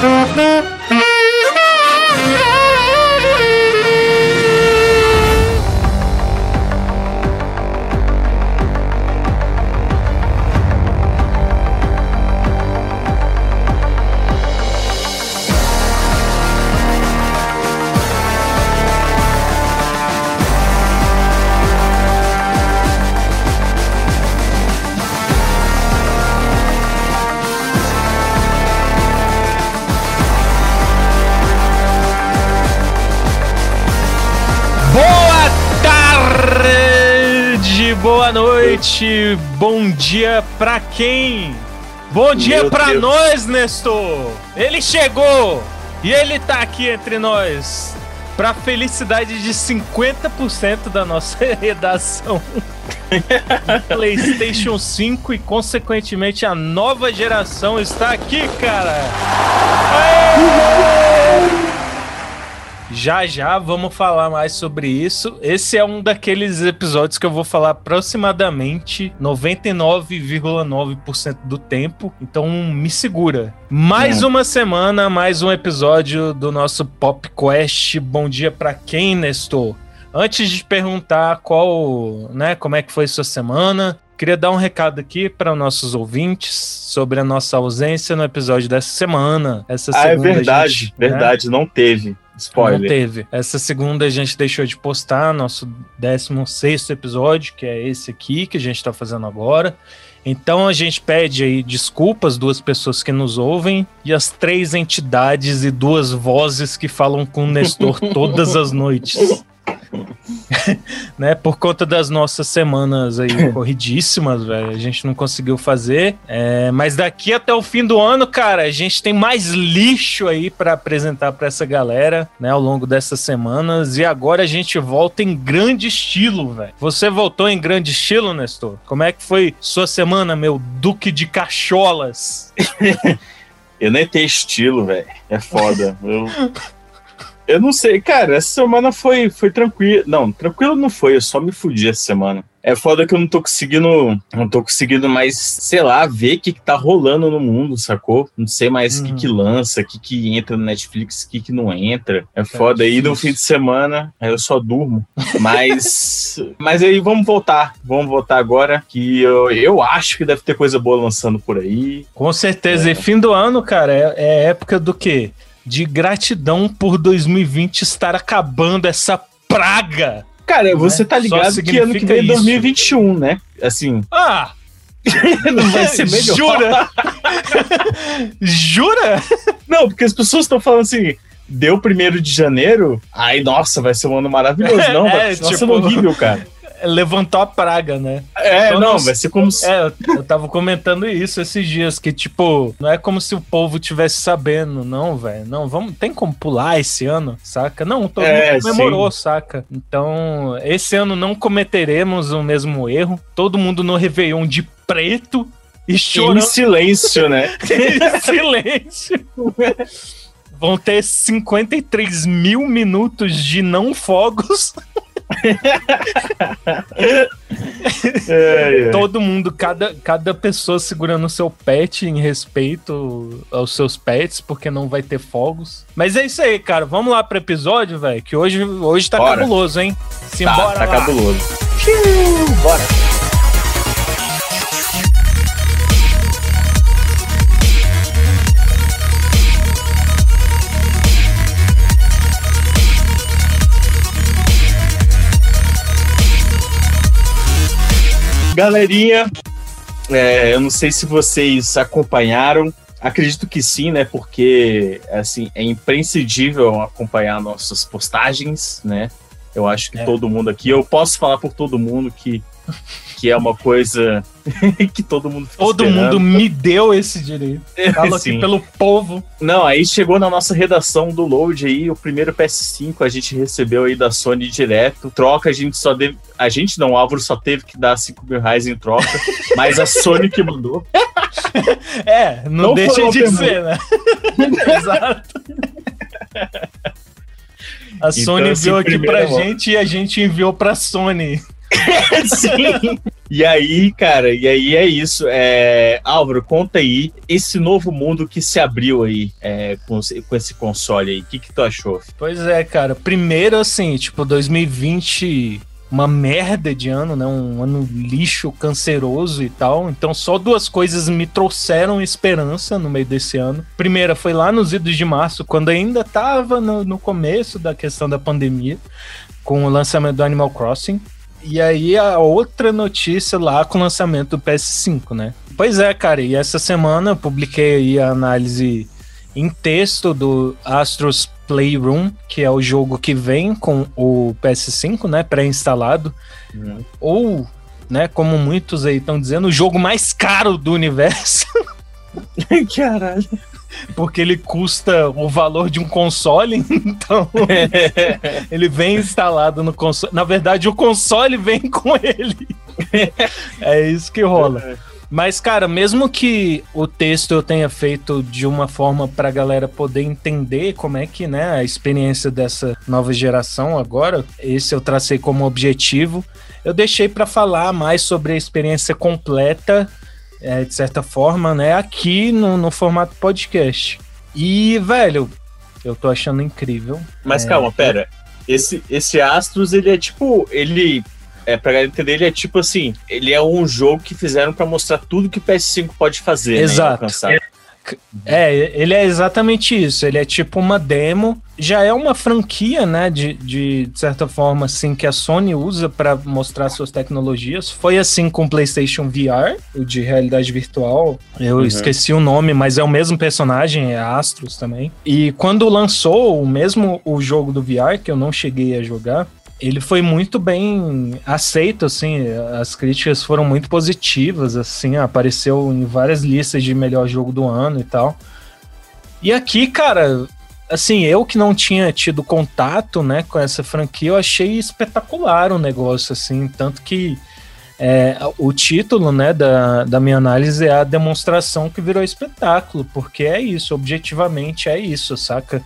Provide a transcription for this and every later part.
Boa boa noite, bom dia pra quem? Bom dia Meu pra Deus. nós, Nestor! Ele chegou e ele tá aqui entre nós pra felicidade de 50% da nossa redação. PlayStation 5 e, consequentemente, a nova geração está aqui, cara! Aê! Já já vamos falar mais sobre isso. Esse é um daqueles episódios que eu vou falar aproximadamente 99,9% do tempo. Então me segura. Mais uma semana, mais um episódio do nosso Pop Quest. Bom dia pra quem, Nestor? Antes de perguntar qual, né, como é que foi sua semana, queria dar um recado aqui para nossos ouvintes sobre a nossa ausência no episódio dessa semana. Essa Ah, é verdade, gente, né, verdade, não teve. Não Spoiler. teve. Essa segunda a gente deixou de postar nosso 16 episódio, que é esse aqui que a gente tá fazendo agora. Então a gente pede aí desculpas, duas pessoas que nos ouvem, e as três entidades e duas vozes que falam com o Nestor todas as noites. né, por conta das nossas semanas aí corridíssimas, velho, a gente não conseguiu fazer. É, mas daqui até o fim do ano, cara, a gente tem mais lixo aí pra apresentar pra essa galera, né, ao longo dessas semanas. E agora a gente volta em grande estilo, velho. Você voltou em grande estilo, Nestor? Como é que foi sua semana, meu duque de cacholas? Eu nem tenho estilo, velho. É foda. eu, eu não sei, cara. Essa semana foi, foi tranquilo. Não, tranquilo não foi. Eu só me fudi essa semana. É foda que eu não tô conseguindo. Não tô conseguindo mais, sei lá, ver o que, que tá rolando no mundo, sacou? Não sei mais o que, Uhum. que lança, o que, que entra no Netflix, o que, que não entra. É foda. aí no difícil. fim de semana, aí eu só durmo. Mas. mas aí vamos voltar. Vamos voltar agora. Que eu, eu acho que deve ter coisa boa lançando por aí. Com certeza. E fim do ano, cara, é, é época do quê? De gratidão por 2020 estar acabando essa praga. Cara, você tá ligado que ano que vem é isso. 2021, né? Assim, Ah! não vai ser melhor. Jura? Jura? Não, porque as pessoas estão falando assim, deu primeiro de janeiro, aí, nossa, vai ser um ano maravilhoso. Não, É, vai ser um tipo- ano horrível, cara. Levantou a praga, né? É, Então, não, vai ser como se... É, eu, eu tava comentando isso esses dias, que, tipo, não é como se o povo tivesse sabendo, não, velho. Não, vamos, tem como pular esse ano, saca? Não, todo É, mundo comemorou, saca? Então, esse ano não cometeremos o mesmo erro. Todo mundo no Réveillon de preto e Em chorando silêncio, né? em silêncio. Vão ter 53 mil minutos de não fogos. É, é. Todo mundo, cada, cada pessoa segurando o seu pet em respeito aos seus pets, porque não vai ter fogos. Mas é isso aí, cara. Vamos lá pro episódio, velho. Que hoje, hoje tá Bora. cabuloso, hein? Tá, Simbora tá lá. cabuloso. Bora. Galerinha, é, eu não sei se vocês acompanharam. Acredito que sim, né? Porque assim é imprescindível acompanhar nossas postagens, né? Eu acho que É. todo mundo aqui, eu posso falar por todo mundo que, que é uma coisa que todo mundo fica Todo esperando. mundo me deu esse direito. Falo aqui pelo povo. Não, aí chegou na nossa redação do Load aí, o primeiro PS5 a gente recebeu aí da Sony direto. Troca, a gente só deve. A gente não, o Álvaro só teve que dar 5 mil reais em troca, mas a Sony que mandou. É, não, Não deixa de ser, né? Exato. A Sony assim, enviou aqui pra ó. gente e a gente enviou pra Sony. E aí, cara, e aí é isso. É... Álvaro, conta aí esse novo mundo que se abriu aí é, com, com esse console aí. O que, que tu achou? Pois é, cara. Primeiro, assim, tipo, 2020 uma merda de ano, né? Um ano lixo, canceroso e tal. Então só duas coisas me trouxeram esperança no meio desse ano. Primeira foi lá nos idos de março, quando ainda tava no, no começo da questão da pandemia, com o lançamento do Animal Crossing. E aí a outra notícia lá com o lançamento do PS5, né? Pois é, cara, e essa semana eu publiquei aí a análise em texto do Astros Playroom, que é o jogo que vem com o PS5, né, pré-instalado, uhum. ou, né, como muitos aí estão dizendo, o jogo mais caro do universo. Caralho. Porque ele custa o valor de um console, então ele vem instalado no console. Na verdade, o console vem com ele. é isso que rola. É. Mas, cara, mesmo que o texto eu tenha feito de uma forma pra galera poder entender como é que, né, a experiência dessa nova geração agora, esse eu tracei como objetivo, eu deixei para falar mais sobre a experiência completa, é, de certa forma, né, aqui no, no formato podcast. E, velho, eu tô achando incrível. Mas é, calma, pera. Esse, esse Astros, ele é tipo. Ele é, pra galera entender, ele é tipo assim, ele é um jogo que fizeram para mostrar tudo que o PS5 pode fazer. Né, Exato. Né, é, ele é exatamente isso. Ele é tipo uma demo. Já é uma franquia, né? De, de, certa forma, assim, que a Sony usa para mostrar suas tecnologias. Foi assim com o PlayStation VR, o de realidade virtual. Eu uhum. esqueci o nome, mas é o mesmo personagem, é Astros também. E quando lançou o mesmo o jogo do VR, que eu não cheguei a jogar, ele foi muito bem aceito, assim, as críticas foram muito positivas, assim, apareceu em várias listas de melhor jogo do ano e tal. E aqui, cara, assim, eu que não tinha tido contato, né, com essa franquia, eu achei espetacular o negócio, assim, tanto que é, o título, né, da, da minha análise é a demonstração que virou espetáculo, porque é isso, objetivamente é isso, saca?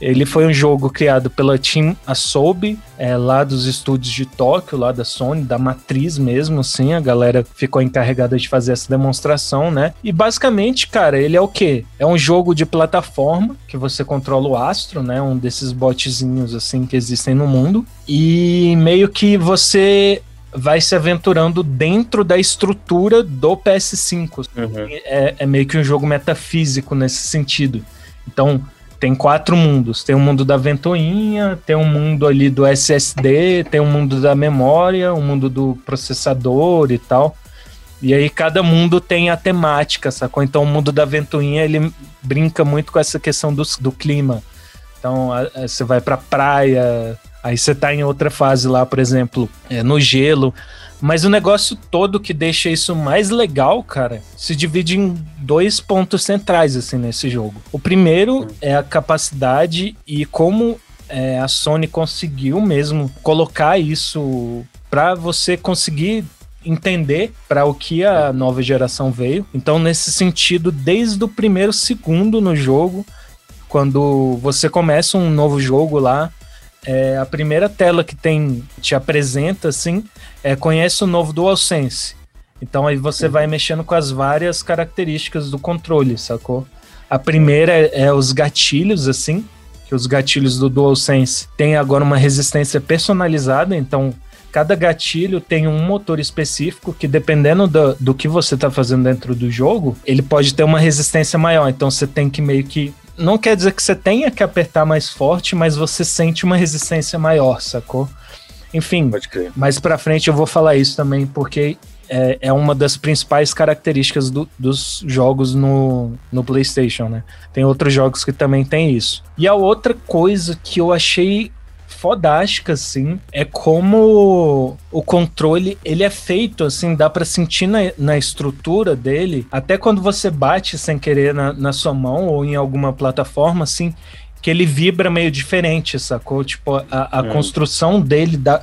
Ele foi um jogo criado pela Team Asobi, é, lá dos estúdios de Tóquio, lá da Sony, da matriz mesmo, assim. A galera ficou encarregada de fazer essa demonstração, né? E basicamente, cara, ele é o quê? É um jogo de plataforma que você controla o astro, né? Um desses botzinhos, assim, que existem no mundo. E meio que você vai se aventurando dentro da estrutura do PS5. Uhum. É, é meio que um jogo metafísico nesse sentido. Então, tem quatro mundos. Tem o um mundo da ventoinha, tem um mundo ali do SSD, tem um mundo da memória, um mundo do processador e tal. E aí cada mundo tem a temática, sacou? Então o mundo da ventoinha, ele brinca muito com essa questão do, do clima. Então você vai pra praia, aí você tá em outra fase lá, por exemplo, é, no gelo. Mas o negócio todo que deixa isso mais legal, cara, se divide em dois pontos centrais, assim, nesse jogo. O primeiro é a capacidade e como é, a Sony conseguiu mesmo colocar isso para você conseguir entender para o que a nova geração veio. Então, nesse sentido, desde o primeiro segundo no jogo, quando você começa um novo jogo lá, é, a primeira tela que tem te apresenta assim é conhece o novo DualSense. Então aí você uhum. vai mexendo com as várias características do controle, sacou? A primeira é, é os gatilhos assim, que os gatilhos do DualSense têm agora uma resistência personalizada, então cada gatilho tem um motor específico que, dependendo do, do que você está fazendo dentro do jogo, ele pode ter uma resistência maior. Então você tem que meio que não quer dizer que você tenha que apertar mais forte, mas você sente uma resistência maior, sacou? Enfim, mais pra frente eu vou falar isso também, porque é, é uma das principais características do, dos jogos no, no PlayStation, né? Tem outros jogos que também tem isso. E a outra coisa que eu achei fodástica, assim, é como o controle, ele é feito, assim, dá para sentir na, na, estrutura dele, até quando você bate sem querer na, na sua mão ou em alguma plataforma, assim, que ele vibra meio diferente, sacou? Tipo, a, a hum. construção dele dá,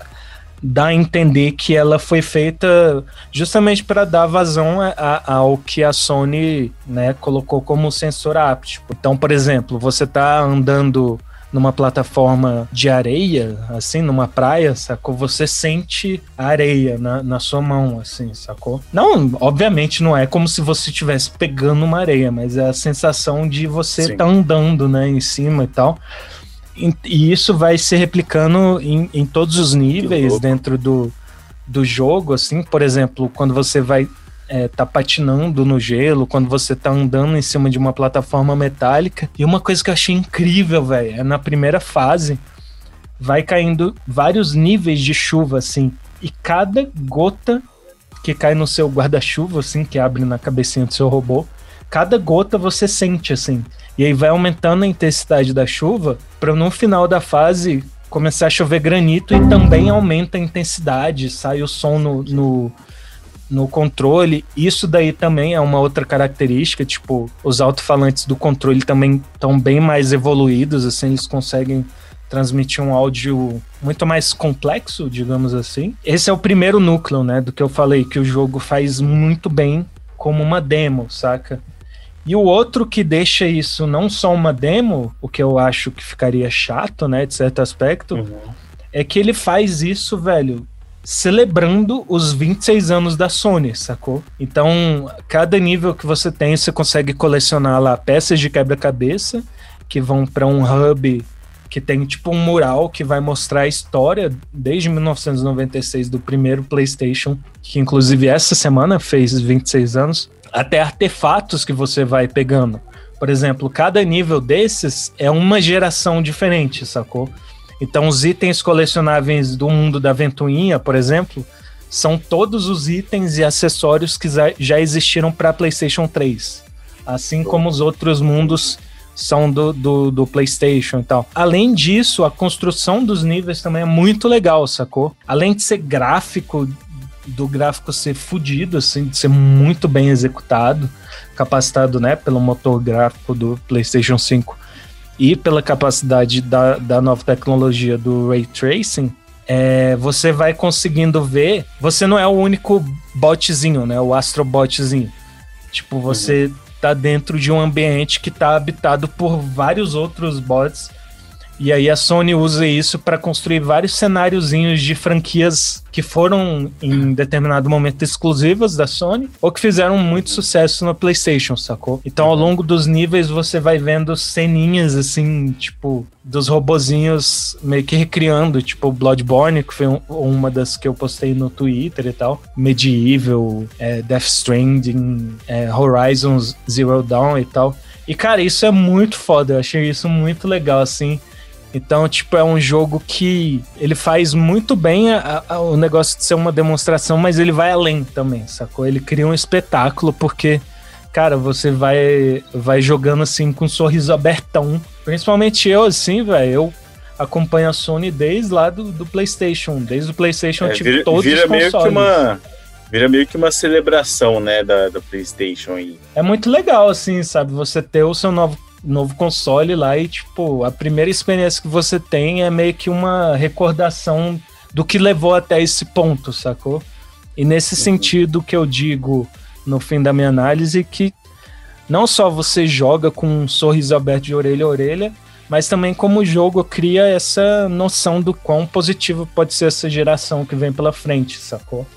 dá a entender que ela foi feita justamente para dar vazão a, a, ao que a Sony né, colocou como sensor áptico. Então, por exemplo, você tá andando numa plataforma de areia, assim, numa praia, sacou? Você sente a areia na, na sua mão, assim, sacou? Não, obviamente não é como se você estivesse pegando uma areia, mas é a sensação de você estar tá andando, né, em cima e tal. E, e isso vai se replicando em, em todos os níveis dentro do, do jogo, assim, por exemplo, quando você vai é, tá patinando no gelo, quando você tá andando em cima de uma plataforma metálica. E uma coisa que eu achei incrível, velho, é na primeira fase vai caindo vários níveis de chuva, assim, e cada gota que cai no seu guarda-chuva, assim, que abre na cabecinha do seu robô, cada gota você sente, assim. E aí vai aumentando a intensidade da chuva para no final da fase começar a chover granito e também aumenta a intensidade, sai o som no, no, no controle. Isso daí também é uma outra característica, tipo, os alto-falantes do controle também estão bem mais evoluídos, assim, eles conseguem transmitir um áudio muito mais complexo, digamos assim. Esse é o primeiro núcleo, né, do que eu falei, que o jogo faz muito bem como uma demo, saca? E o outro que deixa isso não só uma demo, o que eu acho que ficaria chato, né, de certo aspecto, uhum. é que ele faz isso, velho, celebrando os 26 anos da Sony, sacou? Então, cada nível que você tem, você consegue colecionar lá peças de quebra-cabeça que vão para um hub que tem tipo um mural que vai mostrar a história desde 1996 do primeiro PlayStation, que inclusive essa semana fez 26 anos até artefatos que você vai pegando. Por exemplo, cada nível desses é uma geração diferente, sacou? Então, os itens colecionáveis do mundo da Ventoinha, por exemplo, são todos os itens e acessórios que já existiram para PlayStation 3. Assim como os outros mundos são do, do, do, PlayStation e tal. Além disso, a construção dos níveis também é muito legal, sacou? Além de ser gráfico do gráfico ser fodido, assim, de ser muito bem executado, capacitado, né, pelo motor gráfico do PlayStation 5 e pela capacidade da, da nova tecnologia do Ray Tracing, é, você vai conseguindo ver. Você não é o único botzinho, né? O astrobotzinho. Tipo, você uhum. tá dentro de um ambiente que tá habitado por vários outros bots e aí a Sony usa isso para construir vários cenáriozinhos de franquias que foram em determinado momento exclusivas da Sony ou que fizeram muito sucesso no PlayStation, sacou? Então ao longo dos níveis você vai vendo ceninhas assim, tipo, dos robozinhos meio que recriando, tipo Bloodborne, que foi um, uma das que eu postei no Twitter e tal, Medieval, é, Death Stranding, é, Zero Dawn e tal. E cara, isso é muito foda, eu achei isso muito legal, assim. Então, tipo, é um jogo que ele faz muito bem a, a, o negócio de ser uma demonstração, mas ele vai além também, sacou? Ele cria um espetáculo porque, cara, você vai, vai jogando assim com um sorriso abertão. Principalmente eu, assim, velho, eu acompanho a Sony desde lá do, do PlayStation, desde o PlayStation, é, tipo, vira, todos vira os meio que uma Vira meio que uma celebração, né, da, da PlayStation aí. É muito legal, assim, sabe? Você ter o seu novo novo console lá e, tipo, a primeira experiência que você tem é meio que uma recordação do que levou até esse ponto, sacou? E nesse uhum. sentido que eu digo no fim da minha análise que não só você joga com um sorriso aberto de orelha a orelha, mas também como o jogo cria essa noção do quão positivo pode ser essa geração que vem pela frente, sacou?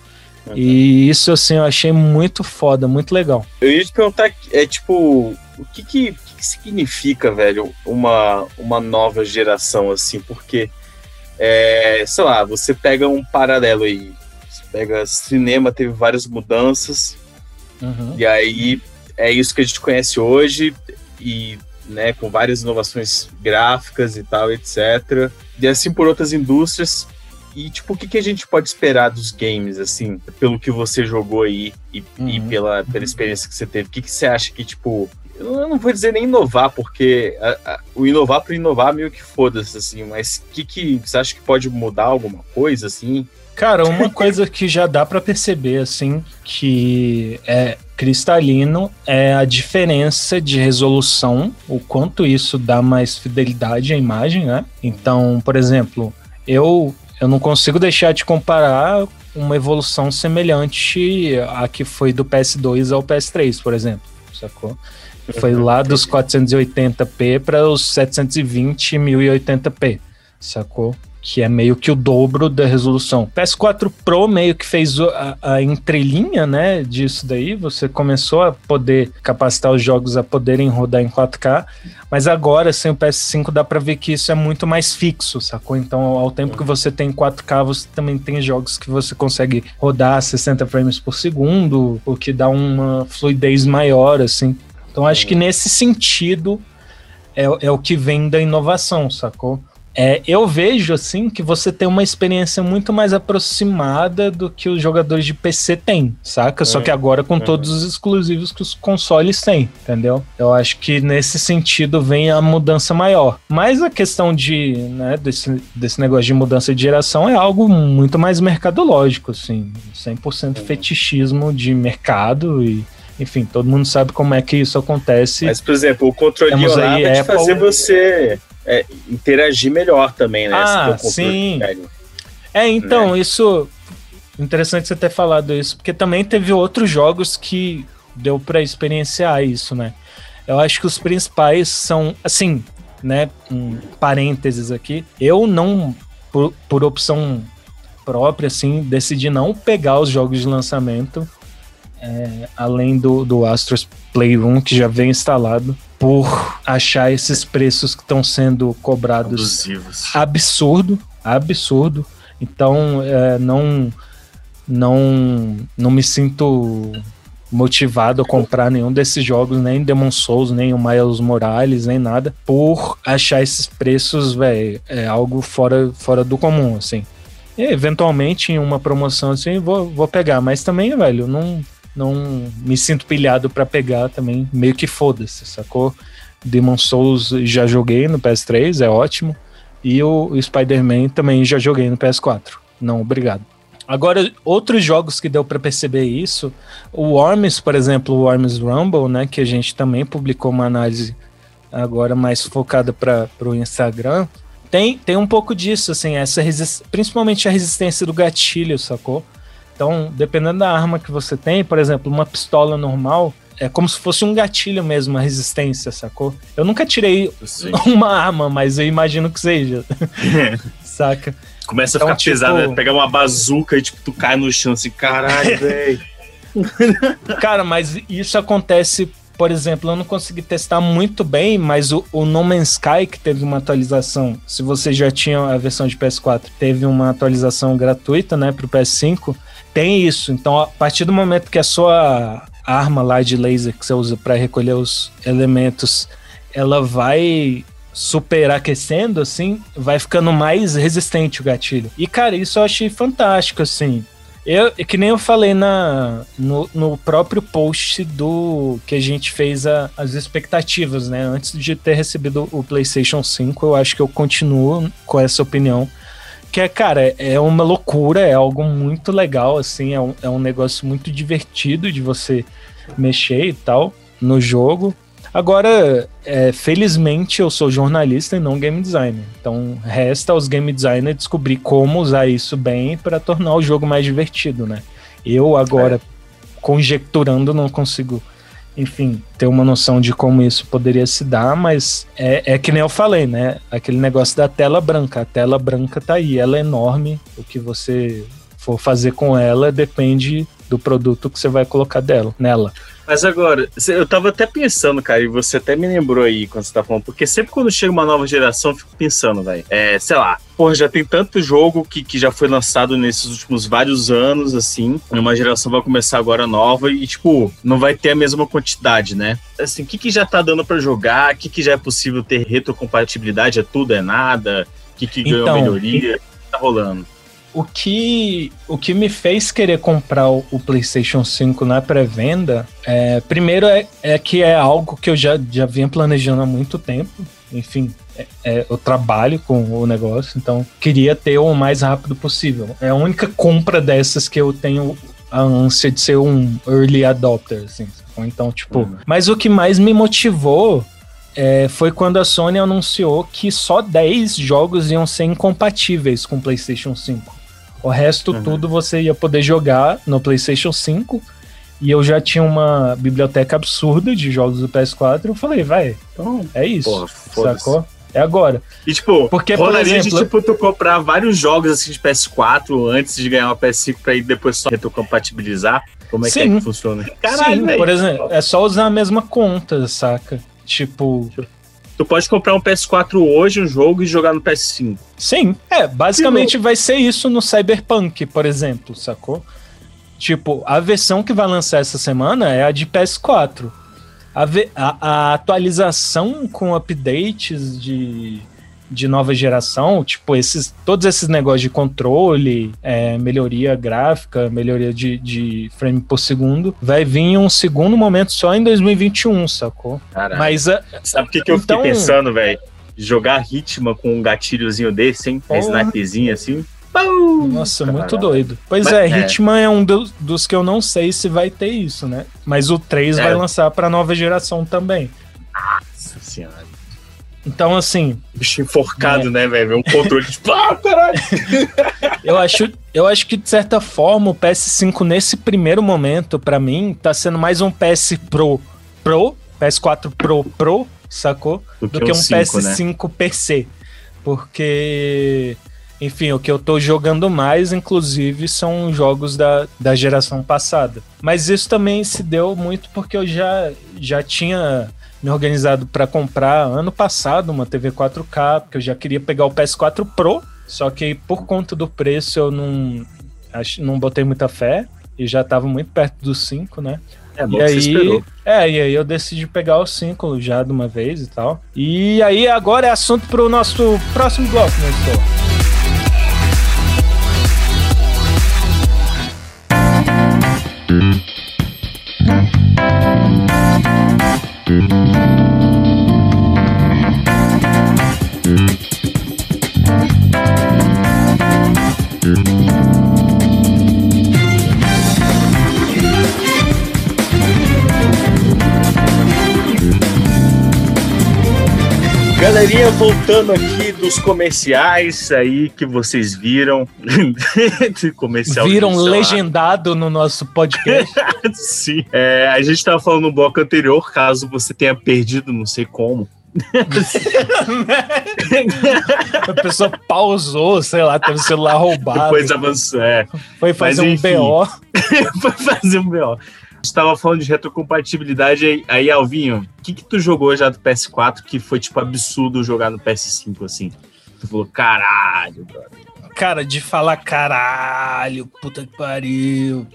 Uhum. E isso, assim, eu achei muito foda, muito legal. Eu ia te perguntar, é tipo, o que que, que significa, velho, uma, uma nova geração, assim? Porque, é, sei lá, você pega um paralelo aí. Você pega cinema, teve várias mudanças. Uhum. E aí é isso que a gente conhece hoje. E né, com várias inovações gráficas e tal, etc. E assim por outras indústrias. E, tipo, o que, que a gente pode esperar dos games, assim, pelo que você jogou aí e, uhum. e pela, pela experiência que você teve? O que, que você acha que, tipo, eu não vou dizer nem inovar, porque a, a, o inovar por inovar meio que foda-se, assim, mas o que, que você acha que pode mudar alguma coisa, assim? Cara, uma coisa que já dá para perceber, assim, que é cristalino é a diferença de resolução, o quanto isso dá mais fidelidade à imagem, né? Então, por exemplo, eu, eu não consigo deixar de comparar uma evolução semelhante à que foi do PS2 ao PS3, por exemplo, sacou? Foi lá dos 480p para os 720 1080p, sacou? que é meio que o dobro da resolução. PS4 Pro meio que fez a, a, entrelinha, né, disso daí. Você começou a poder capacitar os jogos a poderem rodar em 4K, mas agora sem o PS5 dá para ver que isso é muito mais fixo, sacou? Então, ao tempo que você tem 4K, você também tem jogos que você consegue rodar a 60 frames por segundo, o que dá uma fluidez maior, assim. Então, acho que nesse sentido é, é o que vem da inovação, sacou? É, eu vejo assim que você tem uma experiência muito mais aproximada do que os jogadores de PC têm, saca? É, Só que agora com é. todos os exclusivos que os consoles têm, entendeu? Eu acho que nesse sentido vem a mudança maior. Mas a questão de, né, desse, desse negócio de mudança de geração é algo muito mais mercadológico, assim, 100% fetichismo de mercado e enfim, todo mundo sabe como é que isso acontece. Mas, por exemplo, o controle Temos aí é de Apple... fazer você é, interagir melhor também, né? Ah, sim. É, então, né? isso. Interessante você ter falado isso, porque também teve outros jogos que deu para experienciar isso, né? Eu acho que os principais são, assim, né? Um parênteses aqui. Eu não, por, por opção própria, assim, decidi não pegar os jogos de lançamento, é, além do, do Astros Playroom, que já vem instalado por achar esses preços que estão sendo cobrados Abusivos. absurdo, absurdo. Então, é, não, não, não me sinto motivado a comprar nenhum desses jogos, nem Demon Souls, nem o Miles Morales, nem nada, por achar esses preços, velho, é algo fora, fora do comum, assim. E, eventualmente, em uma promoção assim, vou, vou pegar, mas também, velho, não não me sinto pilhado para pegar também, meio que foda-se, sacou? Demon Souls já joguei no PS3, é ótimo. E o, Spider-Man também já joguei no PS4. Não, obrigado. Agora, outros jogos que deu para perceber isso, o Worms, por exemplo, o Worms Rumble, né, que a gente também publicou uma análise agora mais focada para o Instagram, tem, tem um pouco disso, assim, essa principalmente a resistência do gatilho, sacou? Então, dependendo da arma que você tem, por exemplo, uma pistola normal, é como se fosse um gatilho mesmo, a resistência, sacou? Eu nunca tirei Sim. uma arma, mas eu imagino que seja. Saca? Começa então, a ficar tipo... pesado, né? Pegar uma bazuca e tipo, tu cai no chão assim, caralho, velho. Cara, mas isso acontece, por exemplo, eu não consegui testar muito bem, mas o, o No Man's Sky, que teve uma atualização, se você já tinha a versão de PS4, teve uma atualização gratuita, né, pro PS5 tem isso. Então, a partir do momento que a sua arma lá de laser que você usa para recolher os elementos, ela vai superaquecendo, assim, vai ficando mais resistente o gatilho. E, cara, isso eu achei fantástico, assim. Eu, que nem eu falei na, no, no próprio post do que a gente fez a, as expectativas, né? Antes de ter recebido o PlayStation 5, eu acho que eu continuo com essa opinião que é, cara, é uma loucura, é algo muito legal, assim, é um, é um negócio muito divertido de você mexer e tal no jogo. Agora, é, felizmente, eu sou jornalista e não game designer. Então, resta aos game designers descobrir como usar isso bem para tornar o jogo mais divertido, né? Eu agora, é. conjecturando, não consigo enfim, ter uma noção de como isso poderia se dar, mas é, é que nem eu falei, né? Aquele negócio da tela branca. A tela branca tá aí, ela é enorme. O que você for fazer com ela depende do produto que você vai colocar dela, nela. Mas agora, eu tava até pensando, cara, e você até me lembrou aí quando você tá falando, porque sempre quando chega uma nova geração, eu fico pensando, velho, é, sei lá, porra, já tem tanto jogo que, que já foi lançado nesses últimos vários anos, assim, uma geração vai começar agora nova e, tipo, não vai ter a mesma quantidade, né? Assim, o que, que já tá dando para jogar, o que, que já é possível ter retrocompatibilidade, é tudo, é nada, o que, que ganhou então, melhoria, o que tá rolando? O que, o que me fez querer comprar o, o PlayStation 5 na pré-venda, é, primeiro é, é que é algo que eu já, já vinha planejando há muito tempo. Enfim, é, é, eu trabalho com o negócio, então queria ter o mais rápido possível. É a única compra dessas que eu tenho a ânsia de ser um early adopter, assim. Então, tipo, uhum. mas o que mais me motivou é, foi quando a Sony anunciou que só 10 jogos iam ser incompatíveis com o PlayStation 5. O resto uhum. tudo você ia poder jogar no PlayStation 5 E eu já tinha uma biblioteca absurda de jogos do PS4. Eu falei, vai, então é isso. Porra, sacou? É agora. E, tipo, Porque, por exemplo, de, tipo, tu comprar vários jogos assim de PS4 antes de ganhar uma PS5 pra ir depois só retrocompatibilizar? Como é Sim. que é que funciona? Caralho, Sim, por exemplo, é só usar a mesma conta, saca? Tipo. Tu pode comprar um PS4 hoje, um jogo, e jogar no PS5. Sim, é, basicamente vai ser isso no Cyberpunk, por exemplo, sacou? Tipo, a versão que vai lançar essa semana é a de PS4. A, a, a atualização com updates de, de nova geração, tipo, esses, todos esses negócios de controle, é, melhoria gráfica, melhoria de, de frame por segundo, vai vir em um segundo momento só em 2021, sacou? Caralho. Mas a, Sabe o que, que eu então, fiquei pensando, velho? Jogar Hitman com um gatilhozinho desse, hein? Um sniperzinho assim. Nossa, muito doido. Pois Mas, é, é, Hitman é um dos, dos, que eu não sei se vai ter isso, né? Mas o 3 é. vai lançar pra nova geração também. Nossa senhora. Então, assim. Bicho enforcado, é... né, velho? Um controle tipo, ah, caralho! eu, acho, eu acho que, de certa forma, o PS5, nesse primeiro momento, para mim, tá sendo mais um PS Pro Pro, PS4 Pro Pro, sacou? Do, do que, que, um 5, PS5 né? PC. Porque enfim, o que eu tô jogando mais, inclusive, são jogos da, da geração passada. Mas isso também se deu muito porque eu já, já tinha me organizado para comprar ano passado uma TV 4K, porque eu já queria pegar o PS4 Pro, só que por conta do preço eu não, não botei muita fé e já tava muito perto dos 5, né? É, bom e aí, esperou. É, e aí eu decidi pegar o 5 já de uma vez e tal. E aí agora é assunto pro nosso próximo bloco, né, Estou? Galerinha, voltando aqui dos comerciais aí que vocês viram. Comercial viram legendado no nosso podcast. Sim. É, a gente estava falando no bloco anterior, caso você tenha perdido, não sei como. a pessoa pausou, sei lá, teve o celular roubado. Depois avançou, é. Foi fazer Mas, um BO. Foi fazer um BO estava falando de retrocompatibilidade aí, Alvinho, o que que tu jogou já do PS4 que foi, tipo, absurdo jogar no PS5, assim? Tu falou, caralho, brother. Cara, de falar caralho, puta que pariu.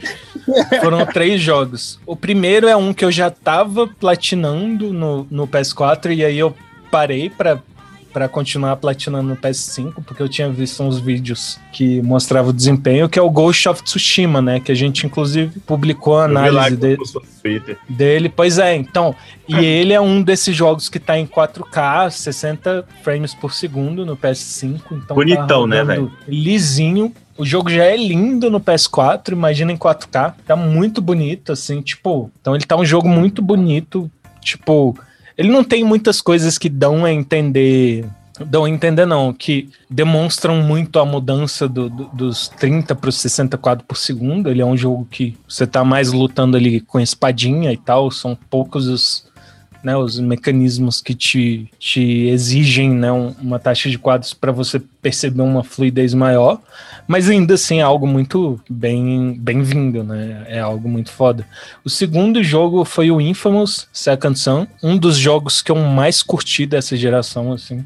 Foram três jogos. O primeiro é um que eu já tava platinando no, no PS4 e aí eu parei pra para continuar platinando no PS5, porque eu tinha visto uns vídeos que mostravam o desempenho, que é o Ghost of Tsushima, né? Que a gente, inclusive, publicou a análise dele, dele. Pois é, então. E ele é um desses jogos que tá em 4K, 60 frames por segundo no PS5. Então Bonitão, tá né, velho? Lisinho. O jogo já é lindo no PS4, imagina em 4K. Tá muito bonito, assim, tipo. Então ele tá um jogo muito bonito, tipo ele não tem muitas coisas que dão a entender. Dão a entender, não, que demonstram muito a mudança do, do, dos 30 para os 60 quadros por segundo. Ele é um jogo que você tá mais lutando ali com espadinha e tal. São poucos os, né, os mecanismos que te, te exigem né, uma taxa de quadros para você perceber uma fluidez maior. Mas ainda assim é algo muito bem bem-vindo, né? É algo muito foda. O segundo jogo foi o Infamous Second Son, um dos jogos que eu mais curti dessa geração, assim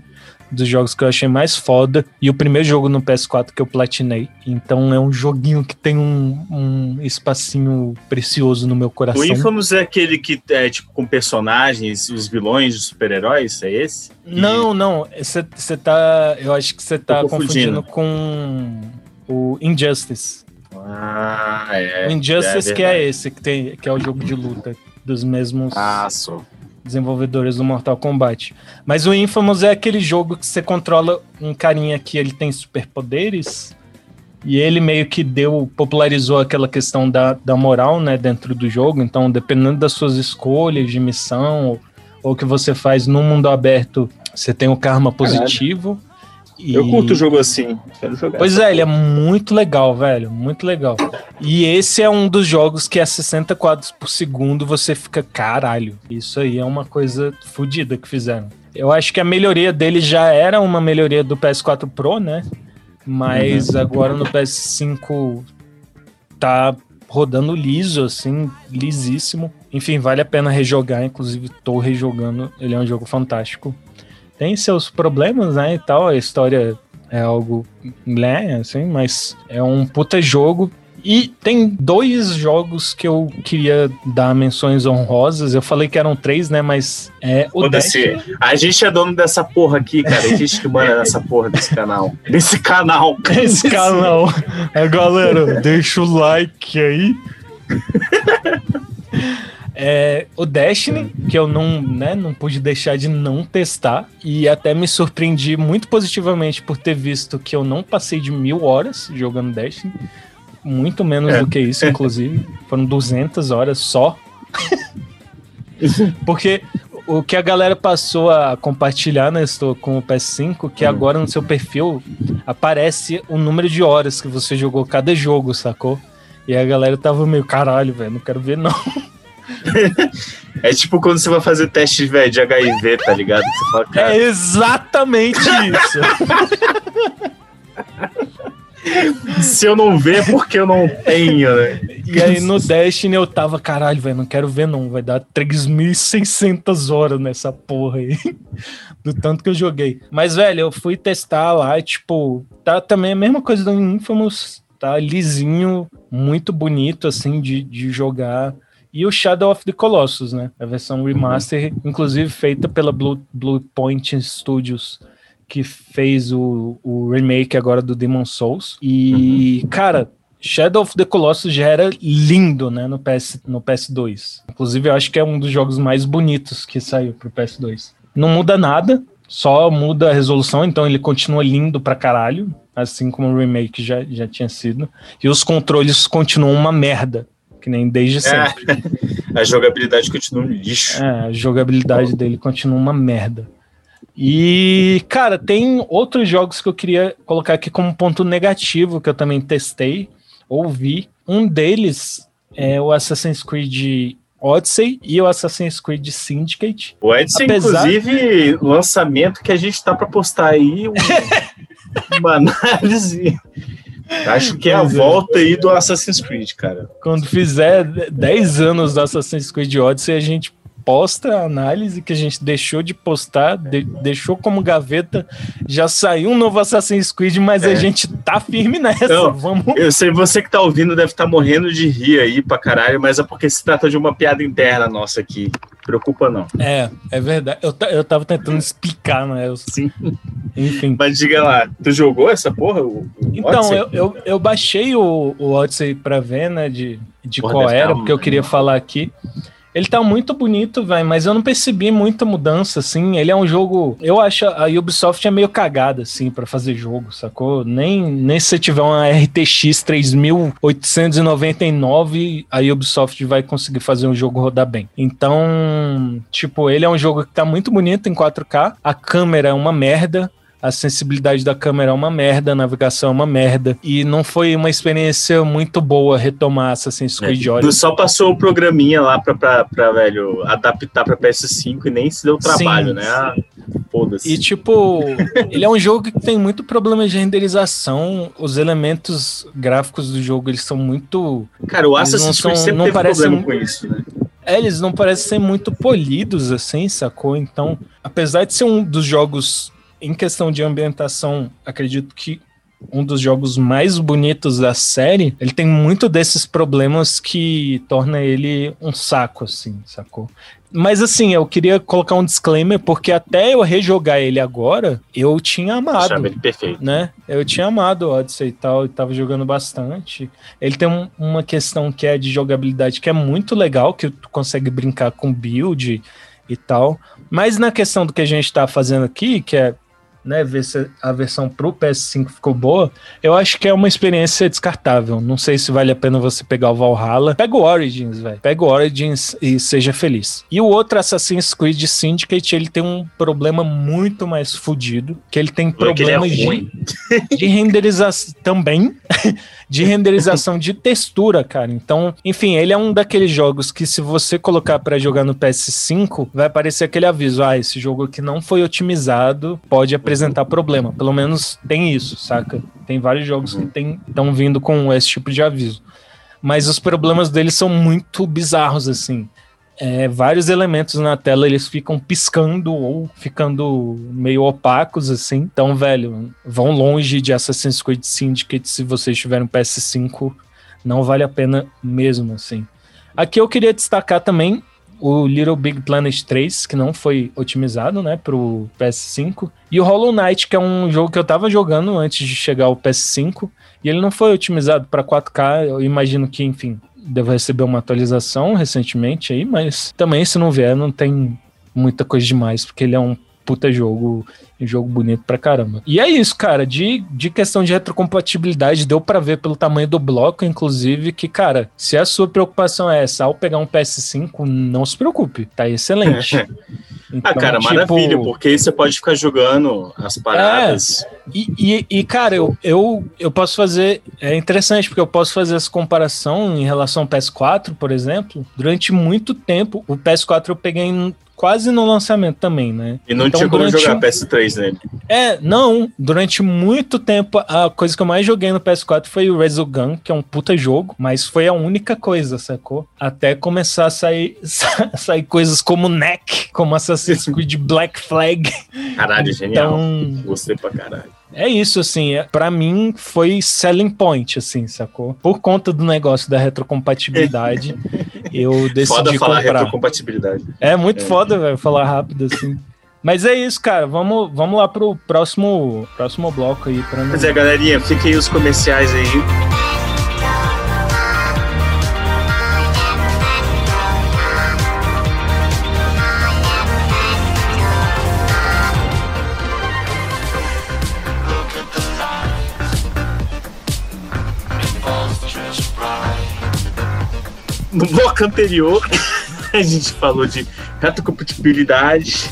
dos jogos que eu achei mais foda. E o primeiro jogo no PS4 que eu platinei. Então é um joguinho que tem um, um espacinho precioso no meu coração. O Infamous é aquele que é tipo com personagens, os vilões de super-heróis? É esse? Não, não. Você tá. Eu acho que você tá confundindo com o Injustice. Ah, é. O Injustice é que é esse, que, tem, que é o jogo de luta dos mesmos ah, só. Desenvolvedores do Mortal Kombat. Mas o Infamous é aquele jogo que você controla um carinha que ele tem superpoderes e ele meio que deu, popularizou aquela questão da, da moral, né, dentro do jogo. Então, dependendo das suas escolhas de missão ou, o que você faz no mundo aberto, você tem o karma positivo. E... Eu curto o jogo assim. Quero jogar. Pois é, ele é muito legal, velho. Muito legal. E esse é um dos jogos que a 60 quadros por segundo você fica caralho. Isso aí é uma coisa fodida que fizeram. Eu acho que a melhoria dele já era uma melhoria do PS4 Pro, né? Mas uhum. agora no PS5 tá rodando liso, assim, lisíssimo. Enfim, vale a pena rejogar, inclusive tô rejogando, ele é um jogo fantástico. Tem seus problemas, né, e tal, a história é algo, né, assim, mas é um puta jogo e tem dois jogos que eu queria dar menções honrosas. Eu falei que eram três, né? Mas é o Destiny... A gente é dono dessa porra aqui, cara. A gente que manda nessa porra desse canal. Desse canal. Esse canal. É, galera, deixa o like aí. É, o Destiny, que eu não, né, não pude deixar de não testar, e até me surpreendi muito positivamente por ter visto que eu não passei de mil horas jogando Destiny muito menos é. do que isso, inclusive. Foram 200 horas só. Porque o que a galera passou a compartilhar né, estou com o PS5, que hum. agora no seu perfil aparece o número de horas que você jogou cada jogo, sacou? E a galera tava meio, caralho, velho, não quero ver não. É tipo quando você vai fazer teste véio, de HIV, tá ligado? Você fala, cara... É exatamente isso. Se eu não ver, é porque eu não tenho, né? E aí no Destiny eu tava, caralho, velho, não quero ver não. Vai dar 3.600 horas nessa porra aí. Do tanto que eu joguei. Mas, velho, eu fui testar lá, tipo, tá também a mesma coisa do Infamous. Tá lisinho, muito bonito, assim, de, de jogar. E o Shadow of the Colossus, né? A versão remaster, uhum. inclusive feita pela Blue, Blue Point Studios que fez o, o remake agora do Demon Souls. E, uhum. cara, Shadow of the Colossus já era lindo, né, no, PS, no PS2. Inclusive, eu acho que é um dos jogos mais bonitos que saiu pro PS2. Não muda nada, só muda a resolução, então ele continua lindo pra caralho, assim como o remake já, já tinha sido. E os controles continuam uma merda, que nem desde é. sempre. É. a jogabilidade continua um lixo. É, a jogabilidade dele continua uma merda. E, cara, tem outros jogos que eu queria colocar aqui como ponto negativo que eu também testei, ouvi. Um deles é o Assassin's Creed Odyssey e o Assassin's Creed Syndicate. O Odyssey, Apesar... inclusive, lançamento que a gente tá para postar aí um, uma análise. Acho que é a é. volta aí do Assassin's Creed, cara. Quando fizer 10 anos do Assassin's Creed Odyssey, a gente posta a análise que a gente deixou de postar, de, deixou como gaveta, já saiu um novo Assassin's Creed, mas é. a gente tá firme nessa. Não, Vamos. Eu sei, você que tá ouvindo deve estar tá morrendo de rir aí pra caralho, mas é porque se trata de uma piada interna nossa aqui. Preocupa não. É, é verdade. Eu, eu tava tentando explicar, né? Eu... Sim. Enfim. Mas diga lá, tu jogou essa porra? O, o então, eu, eu, eu, baixei o, o Odyssey pra ver, né, de, de qual era, porque eu queria falar aqui. Ele tá muito bonito, velho, mas eu não percebi muita mudança, assim. Ele é um jogo. Eu acho a Ubisoft é meio cagada, assim, para fazer jogo, sacou? Nem, nem se você tiver uma RTX 3899, a Ubisoft vai conseguir fazer um jogo rodar bem. Então, tipo, ele é um jogo que tá muito bonito em 4K. A câmera é uma merda a sensibilidade da câmera é uma merda, a navegação é uma merda. E não foi uma experiência muito boa retomar Assassin's é, Creed é. Odyssey. Só passou o programinha lá pra, pra, pra, velho, adaptar pra PS5 e nem se deu trabalho, Sim. né? Ah, Foda-se. E tipo, ele é um jogo que tem muito problema de renderização. Os elementos gráficos do jogo, eles são muito. Cara, o Assassin's Creed sempre não teve parecem, problema com isso, né? É, eles não parecem ser muito polidos, assim, sacou? Então, apesar de ser um dos jogos em questão de ambientação, acredito que um dos jogos mais bonitos da série, ele tem muito desses problemas que torna ele um saco, assim, sacou? Mas assim, eu queria colocar um disclaimer, porque até eu rejogar ele agora, eu tinha amado. Chama ele perfeito. Né? Eu tinha amado o Odyssey e tal, e tava jogando bastante. Ele tem um, uma questão que é de jogabilidade que é muito legal, que tu consegue brincar com build e tal. Mas na questão do que a gente tá fazendo aqui, que é né, ver se a versão pro PS5 ficou boa, eu acho que é uma experiência descartável. Não sei se vale a pena você pegar o Valhalla. Pega o Origins, velho. Pega o Origins e seja feliz. E o outro Assassin's Creed Syndicate, ele tem um problema muito mais fodido, que ele tem problemas ele é de, de renderização também, de renderização de textura, cara. Então, enfim, ele é um daqueles jogos que se você colocar para jogar no PS5, vai aparecer aquele aviso, ah, esse jogo aqui não foi otimizado, pode apresentar problema. Pelo menos tem isso, saca? Tem vários jogos que estão vindo com esse tipo de aviso. Mas os problemas deles são muito bizarros, assim. É, vários elementos na tela eles ficam piscando ou ficando meio opacos, assim. Então, velho, vão longe de Assassin's Creed Syndicate se vocês tiverem um PS5. Não vale a pena mesmo, assim. Aqui eu queria destacar também o Little Big Planet 3, que não foi otimizado, né, pro PS5, e o Hollow Knight, que é um jogo que eu tava jogando antes de chegar ao PS5, e ele não foi otimizado para 4K, eu imagino que, enfim, deve receber uma atualização recentemente aí, mas também se não vier, não tem muita coisa demais, porque ele é um puta jogo, jogo bonito pra caramba. E é isso, cara, de, de questão de retrocompatibilidade, deu para ver pelo tamanho do bloco, inclusive, que, cara, se a sua preocupação é essa, ao pegar um PS5, não se preocupe, tá excelente. Então, ah, cara, tipo... maravilha, porque aí você pode ficar jogando as paradas. É, e, e, e, cara, eu, eu, eu posso fazer. É interessante, porque eu posso fazer essa comparação em relação ao PS4, por exemplo. Durante muito tempo, o PS4 eu peguei quase no lançamento também, né? E não então, tinha como jogar PS3 nele. É, não. Durante muito tempo, a coisa que eu mais joguei no PS4 foi o Resogun, que é um puta jogo, mas foi a única coisa, sacou? Até começar a sair, sair coisas como Neck, como Assassin's Creed Black Flag. Caralho, genial. Então, Gostei pra caralho. É isso, assim, é, para mim foi selling point, assim, sacou? Por conta do negócio da retrocompatibilidade, eu decidi foda falar comprar. É muito é. foda, velho, falar rápido assim. Mas é isso, cara. Vamos, vamos lá pro próximo, próximo bloco aí. Pra Pois é, galerinha, fiquem aí os comerciais aí. No bloco anterior, a gente falou de retrocompatibilidade.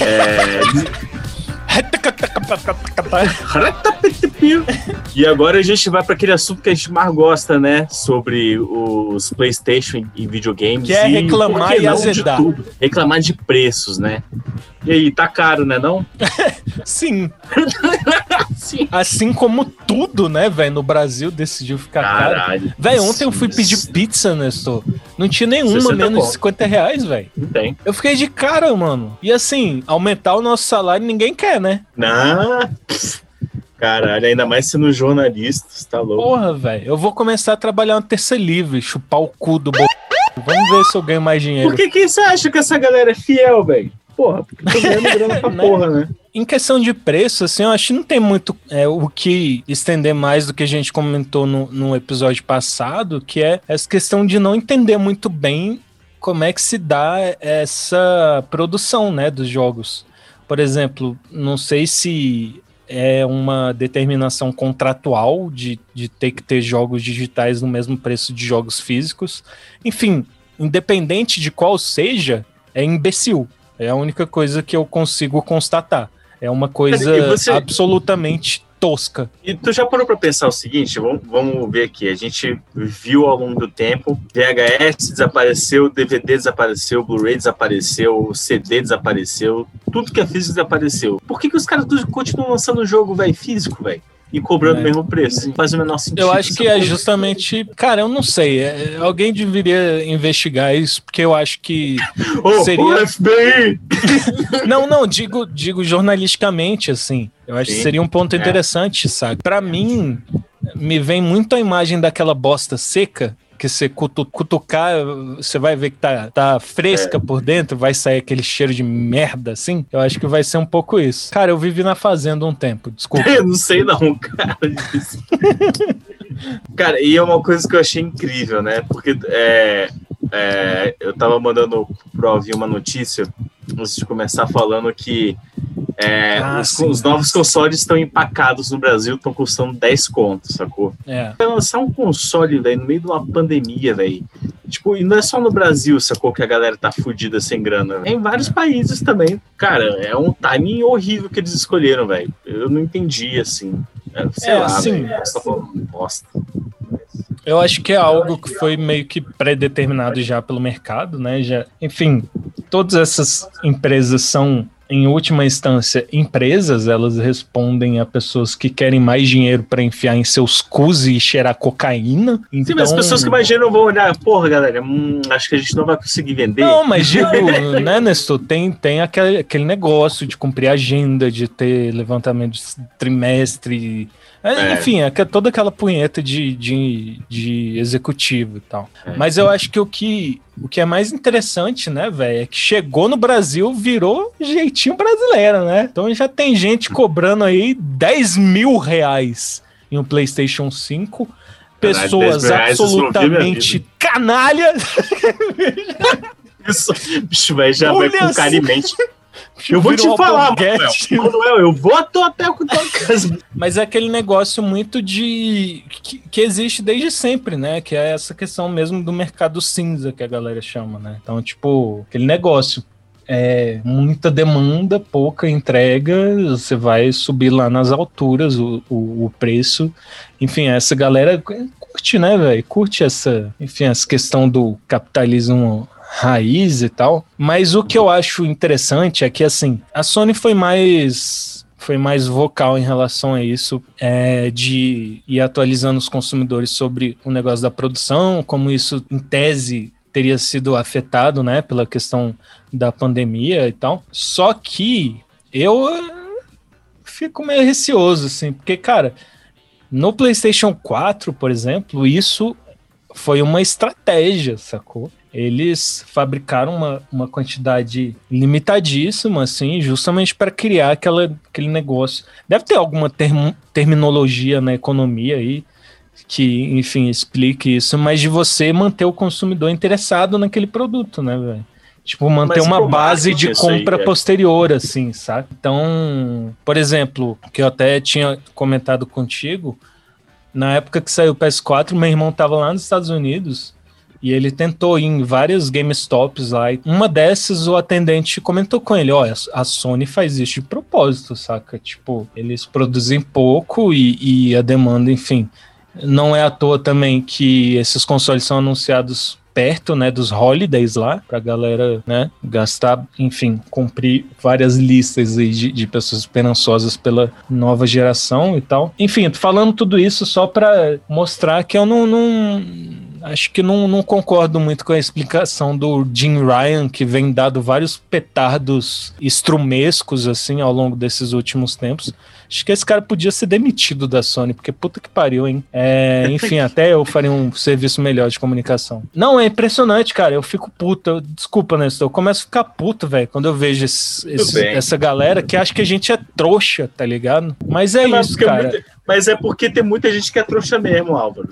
É... e agora a gente vai para aquele assunto que a gente mais gosta, né? Sobre os PlayStation e videogames. Que é reclamar e, e azedar. De reclamar de preços, né? E aí, tá caro, né não? Sim. Sim. Assim como tudo, né, velho, no Brasil decidiu ficar Caralho, caro. Velho, ontem eu fui pedir pizza, Nestor. Não tinha nenhuma menos de 50 reais, velho. Não tem. Eu fiquei de cara, mano. E assim, aumentar o nosso salário ninguém quer, né? Não. Caralho, ainda mais sendo jornalista, tá louco. Porra, velho. Eu vou começar a trabalhar no terça livre, chupar o cu do bo... Vamos ver se eu ganho mais dinheiro. Por que, que você acha que essa galera é fiel, velho? Porra, porque tô ganhando grana pra né? porra, né? Em questão de preço, assim, eu acho que não tem muito é, o que estender mais do que a gente comentou no, no episódio passado, que é essa questão de não entender muito bem como é que se dá essa produção, né, dos jogos. Por exemplo, não sei se é uma determinação contratual de, de ter que ter jogos digitais no mesmo preço de jogos físicos. Enfim, independente de qual seja, é imbecil. É a única coisa que eu consigo constatar. É uma coisa você... absolutamente tosca. E tu já parou para pensar o seguinte? Vamos, vamos ver aqui. A gente viu ao longo do tempo: VHS desapareceu, DVD desapareceu, Blu-ray desapareceu, CD desapareceu, tudo que é físico desapareceu. Por que, que os caras continuam lançando jogo, velho, físico, velho? E cobrando é. o mesmo preço. Faz o menor sentido. Eu acho que é justamente. Cara, eu não sei. É, alguém deveria investigar isso, porque eu acho que. oh, seria. FBI! não, não, digo, digo jornalisticamente, assim. Eu acho Sim. que seria um ponto é. interessante, sabe? Para mim, me vem muito a imagem daquela bosta seca que você cutu cutucar, você vai ver que tá, tá fresca é. por dentro, vai sair aquele cheiro de merda, assim. Eu acho que vai ser um pouco isso. Cara, eu vivi na fazenda um tempo, desculpa. eu não sei não, cara. cara, e é uma coisa que eu achei incrível, né? Porque é, é, eu tava mandando pro Alvin uma notícia antes de começar falando que É, Ah, os, sim. os novos consoles estão empacados no Brasil, estão custando 10 contos, sacou? É. Vai lançar um console, velho, no meio de uma pandemia, velho. Tipo, e não é só no Brasil, sacou, que a galera tá fudida sem grana. É em vários países também. Cara, é um timing horrível que eles escolheram, velho. Eu não entendi, assim. É, sei É, lá, assim- velho. Só falando bosta. Eu acho que é algo que foi meio que pré-determinado já pelo mercado, né? Já, enfim, todas essas empresas são, em última instância, empresas, elas respondem a pessoas que querem mais dinheiro para enfiar em seus cus e cheirar cocaína. Então, Sim, mas as pessoas que imaginam vão olhar, porra, galera, hum, acho que a gente não vai conseguir vender. Não, mas digo, né, Nestor, tem, tem aquele, aquele negócio de cumprir agenda, de ter levantamento de trimestre. É, É. Enfim, é que- toda aquela punheta de, de, de executivo e tal. É. Mas eu acho que o que, o que é mais interessante, né, velho, é que chegou no Brasil, virou jeitinho brasileiro, né? Então já tem gente cobrando aí 10 mil reais em um PlayStation 5. Caralho, Pessoas 10 mil reais, isso eu não vi na minha absolutamente canalhas. Isso, bicho, velho, já vai Olha com carimente. Eu vou te falar. Manuel. Manuel, eu vou até casa. Mas é aquele negócio muito de. Que, que existe desde sempre, né? Que é essa questão mesmo do mercado cinza que a galera chama, né? Então, tipo, aquele negócio. É muita demanda, pouca entrega, você vai subir lá nas alturas o, o, o preço. Enfim, essa galera curte, né, velho? Curte essa, enfim, essa questão do capitalismo raiz e tal. Mas o que eu acho interessante é que, assim, a Sony foi mais foi mais vocal em relação a isso, é, de ir atualizando os consumidores sobre o negócio da produção, como isso, em tese, teria sido afetado, né, pela questão da pandemia e tal. Só que eu eh, fico meio receoso, assim, porque, cara, no PlayStation 4, por exemplo, isso foi uma estratégia, sacou? Eles fabricaram uma, uma quantidade limitadíssima, assim, justamente para criar aquela, aquele negócio. Deve ter alguma termo- terminologia na economia aí que, enfim, explique isso, mas de você manter o consumidor interessado naquele produto, né, velho? Tipo, manter Mas uma base de isso aí, compra é. posterior, assim, sabe? Então, por exemplo, que eu até tinha comentado contigo, na época que saiu o PS4, meu irmão tava lá nos Estados Unidos e ele tentou ir em várias GameStops lá. E uma dessas, o atendente comentou com ele: Ó, a Sony faz isso de propósito, saca? Tipo, eles produzem pouco e, e a demanda, enfim. Não é à toa também que esses consoles são anunciados perto, né, dos holidays lá, pra galera, né, gastar, enfim, cumprir várias listas aí de, de pessoas esperançosas pela nova geração e tal. Enfim, falando tudo isso só pra mostrar que eu não, não acho que não, não concordo muito com a explicação do Jim Ryan, que vem dado vários petardos estrumescos, assim, ao longo desses últimos tempos. Acho que esse cara podia ser demitido da Sony, porque puta que pariu, hein? É, enfim, até eu faria um serviço melhor de comunicação. Não, é impressionante, cara. Eu fico puta. Eu- desculpa, Nestor. Eu começo a ficar puto, velho, quando eu vejo esse- esse- essa galera que acha que a gente é trouxa, tá ligado? Mas é, Mas, isso, cara. mas é porque tem muita gente que é trouxa mesmo, Álvaro.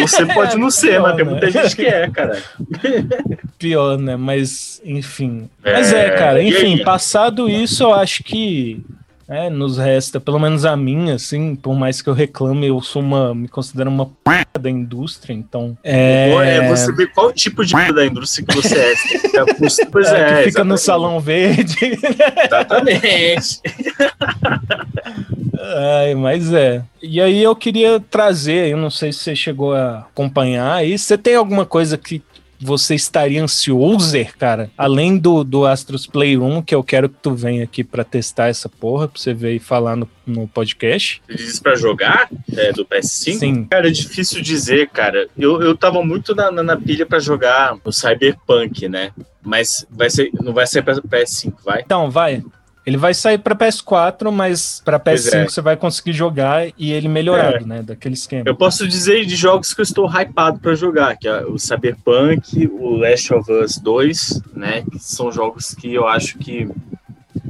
Você pode não ser, pior, mas tem né? muita gente que é, cara. pior, né? Mas, enfim. É, Mas é, cara, enfim, passado isso, eu acho que é, nos resta, pelo menos a mim, assim, por mais que eu reclame, eu sou uma, me considero uma p da indústria, então. É, É... você vê qual tipo de da indústria que você é. Você fica com- Pois é, é, que fica no exatamente. salão verde. Exatamente. Ai, mas é. E aí eu queria trazer, eu não sei se você chegou a acompanhar aí, você tem alguma coisa que você estaria ansioso, cara? Além do, do Astros Playroom, que eu quero que tu venha aqui pra testar essa porra, pra você ver e falar no, no podcast. Você diz pra jogar é, do PS5? Sim. Cara, é difícil dizer, cara. Eu, eu tava muito na, na, na pilha pra jogar o Cyberpunk, né? Mas vai ser, não vai ser pra PS5, vai? Então, vai. Ele vai sair pra PS4, mas Pois PS5 é. você vai conseguir jogar e ele melhorado, né? Daquele esquema. Eu posso dizer de jogos que eu estou hypado pra jogar, que é o Cyberpunk, o Last of Us 2, né? Que são jogos que eu acho que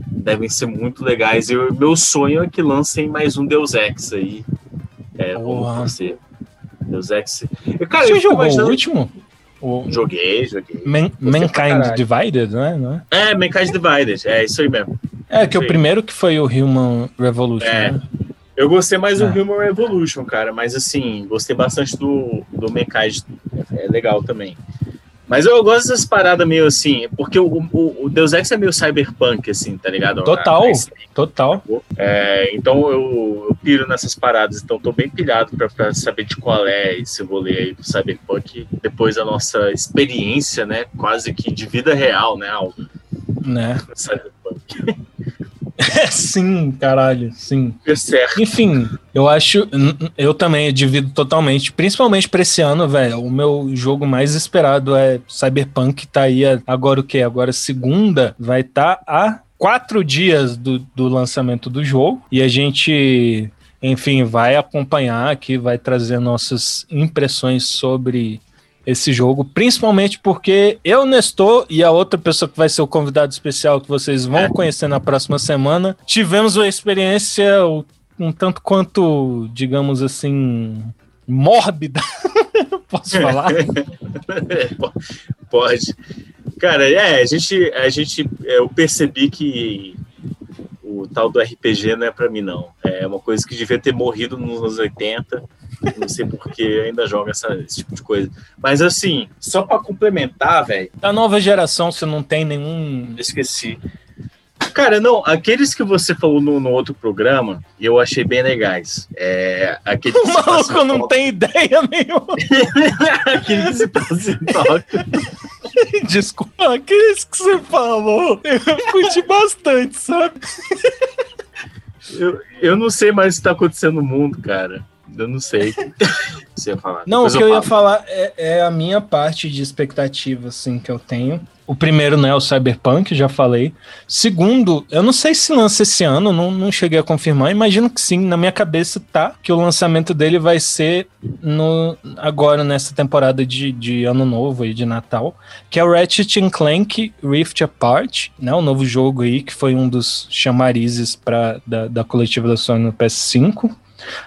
devem ser muito legais. E o meu sonho é que lancem mais um Deus Ex aí. É. Deus Ex. Eu, Cara, você eu jogou o imaginando- último? O Joguei, joguei. Man- Mankind. Divided, né? Não é? É, Mankind Divided, é isso aí mesmo. É, que o primeiro que foi o Human Revolution. É. Né? Eu gostei mais do é. Human Revolution, cara, mas assim, gostei bastante do, do Mekai, é legal também. Mas eu gosto dessas paradas meio assim, porque o, o, o, Deus Ex é meio cyberpunk, assim, tá ligado? Total, total. É, então eu, eu, piro nessas paradas, então tô bem pilhado pra, pra, saber de qual é esse rolê aí do cyberpunk, depois da nossa experiência, né, quase que de vida real, né, Aldo? Né? Cyberpunk. sim, caralho, sim. É certo. Enfim, eu acho. Eu também divido totalmente. Principalmente pra esse ano, velho. O meu jogo mais esperado é Cyberpunk. Tá aí agora o quê? Agora segunda vai estar tá a quatro dias do, do lançamento do jogo. E a gente enfim, vai acompanhar aqui, vai trazer nossas impressões sobre esse jogo, principalmente porque eu, Nestor, e a outra pessoa que vai ser o convidado especial que vocês vão é. conhecer na próxima semana, tivemos uma experiência um tanto quanto, digamos assim, mórbida. Posso falar? Pode. Cara, é, a gente, a gente, eu percebi que o tal do RPG não é para mim, não. É uma coisa que devia ter morrido nos anos 80 não sei por que ainda joga essa, esse tipo de coisa. Mas assim, só para complementar, velho. Da nova geração, você não tem nenhum. Esqueci. Cara, não, aqueles que você falou no, no outro programa, eu achei bem legais. É, aqueles o maluco não tem ideia nenhuma. aqueles que se passa em toca. Desculpa, aqueles que você falou, eu curti bastante, sabe? Eu, eu não sei mais o que está acontecendo no mundo, cara. Eu não sei você ia falar. Não, Depois o que eu, eu ia falar é, é, a minha parte de expectativa, assim, que eu tenho. O primeiro, né, é o Cyberpunk, já falei. Segundo, eu não sei se lança esse ano, não, não cheguei a confirmar. Imagino que sim, na minha cabeça tá que o lançamento dele vai ser no agora nessa temporada de, de Ano Novo e de Natal, que é o Ratchet Clank Rift Apart, né, o novo jogo aí que foi um dos chamarizes pra, da, da coletiva da Sony no PS5.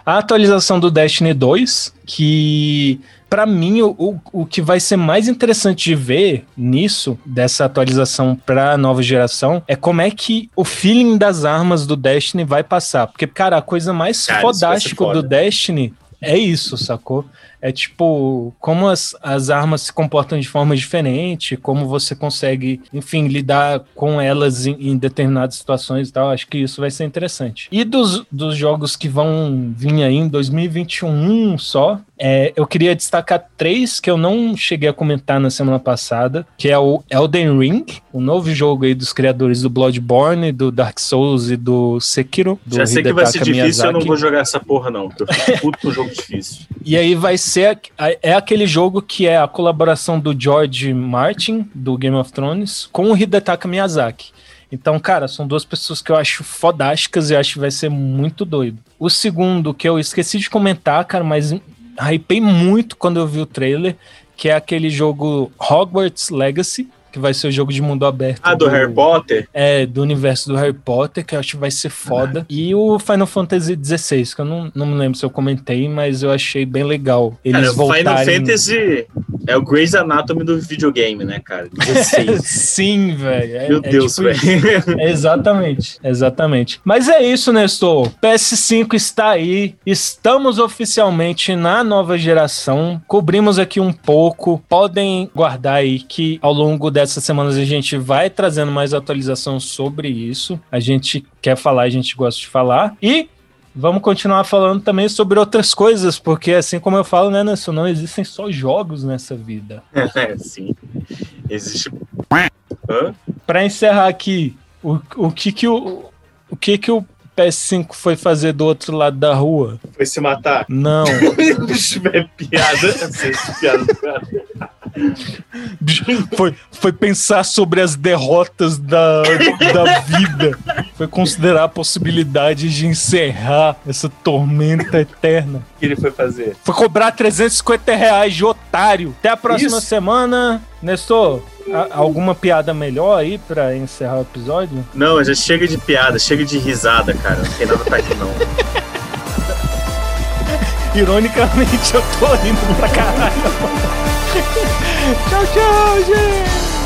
A atualização do Destiny 2, que para mim o, o que vai ser mais interessante de ver nisso, dessa atualização para a nova geração, é como é que o feeling das armas do Destiny vai passar. Porque, cara, a coisa mais cara, fodástica do Destiny é isso, sacou? É tipo, como as, as armas se comportam de forma diferente, como você consegue, enfim, lidar com elas em, em, determinadas situações e tal. Acho que isso vai ser interessante. E dos, dos jogos que vão vir aí em 2021 só, é, eu queria destacar três que eu não cheguei a comentar na semana passada, que é o Elden Ring, o novo jogo aí dos criadores do Bloodborne, do Dark Souls e do Sekiro. Do Já sei Hidetaka que vai ser difícil, Miyazaki. eu não vou jogar essa porra não, porque eu fico puto com jogo difícil. E aí vai ser é aquele jogo que é a colaboração do George Martin do Game of Thrones com o Hidetaka Miyazaki. Então, cara, são duas pessoas que eu acho fodásticas e acho que vai ser muito doido. O segundo, que eu esqueci de comentar, cara, mas hypei muito quando eu vi o trailer, que é aquele jogo Hogwarts Legacy, que vai ser o jogo de mundo aberto. Ah, do, do, Harry Potter? É, do universo do Harry Potter, que eu acho que vai ser foda. E o Final Fantasy XVI, que eu não, não me lembro se eu comentei, mas eu achei bem legal. Eles cara, voltarem... Final Fantasy é o Grey's Anatomy do videogame, né, cara? 16. Sim, velho. É, Meu é Deus, tipo velho. exatamente, exatamente. Mas é isso, Nestor. PS5 está aí. Estamos oficialmente na nova geração. Cobrimos aqui um pouco. Podem guardar aí que ao longo dessas semanas a gente vai trazendo mais atualização sobre isso. A gente quer falar, a gente gosta de falar. E vamos continuar falando também sobre outras coisas, porque assim como eu falo, né, Nelson, não existem só jogos nessa vida. É, sim. Existe. Para encerrar aqui, o, o que que o, o que que o PS5 foi fazer do outro lado da rua? Foi se matar? Não. Tiver piada, piada do cara. Foi, foi pensar sobre as derrotas da, da vida. Foi considerar a possibilidade de encerrar essa tormenta eterna. O que ele foi fazer? Foi cobrar 350 reais de otário. Até a próxima Isso. semana. Nestor, alguma piada melhor aí pra encerrar o episódio? Não, já chega de piada, chega de risada, cara. Não tem nada pra aqui, não. Ironicamente, eu tô rindo pra caralho. tchau, tchau, gente!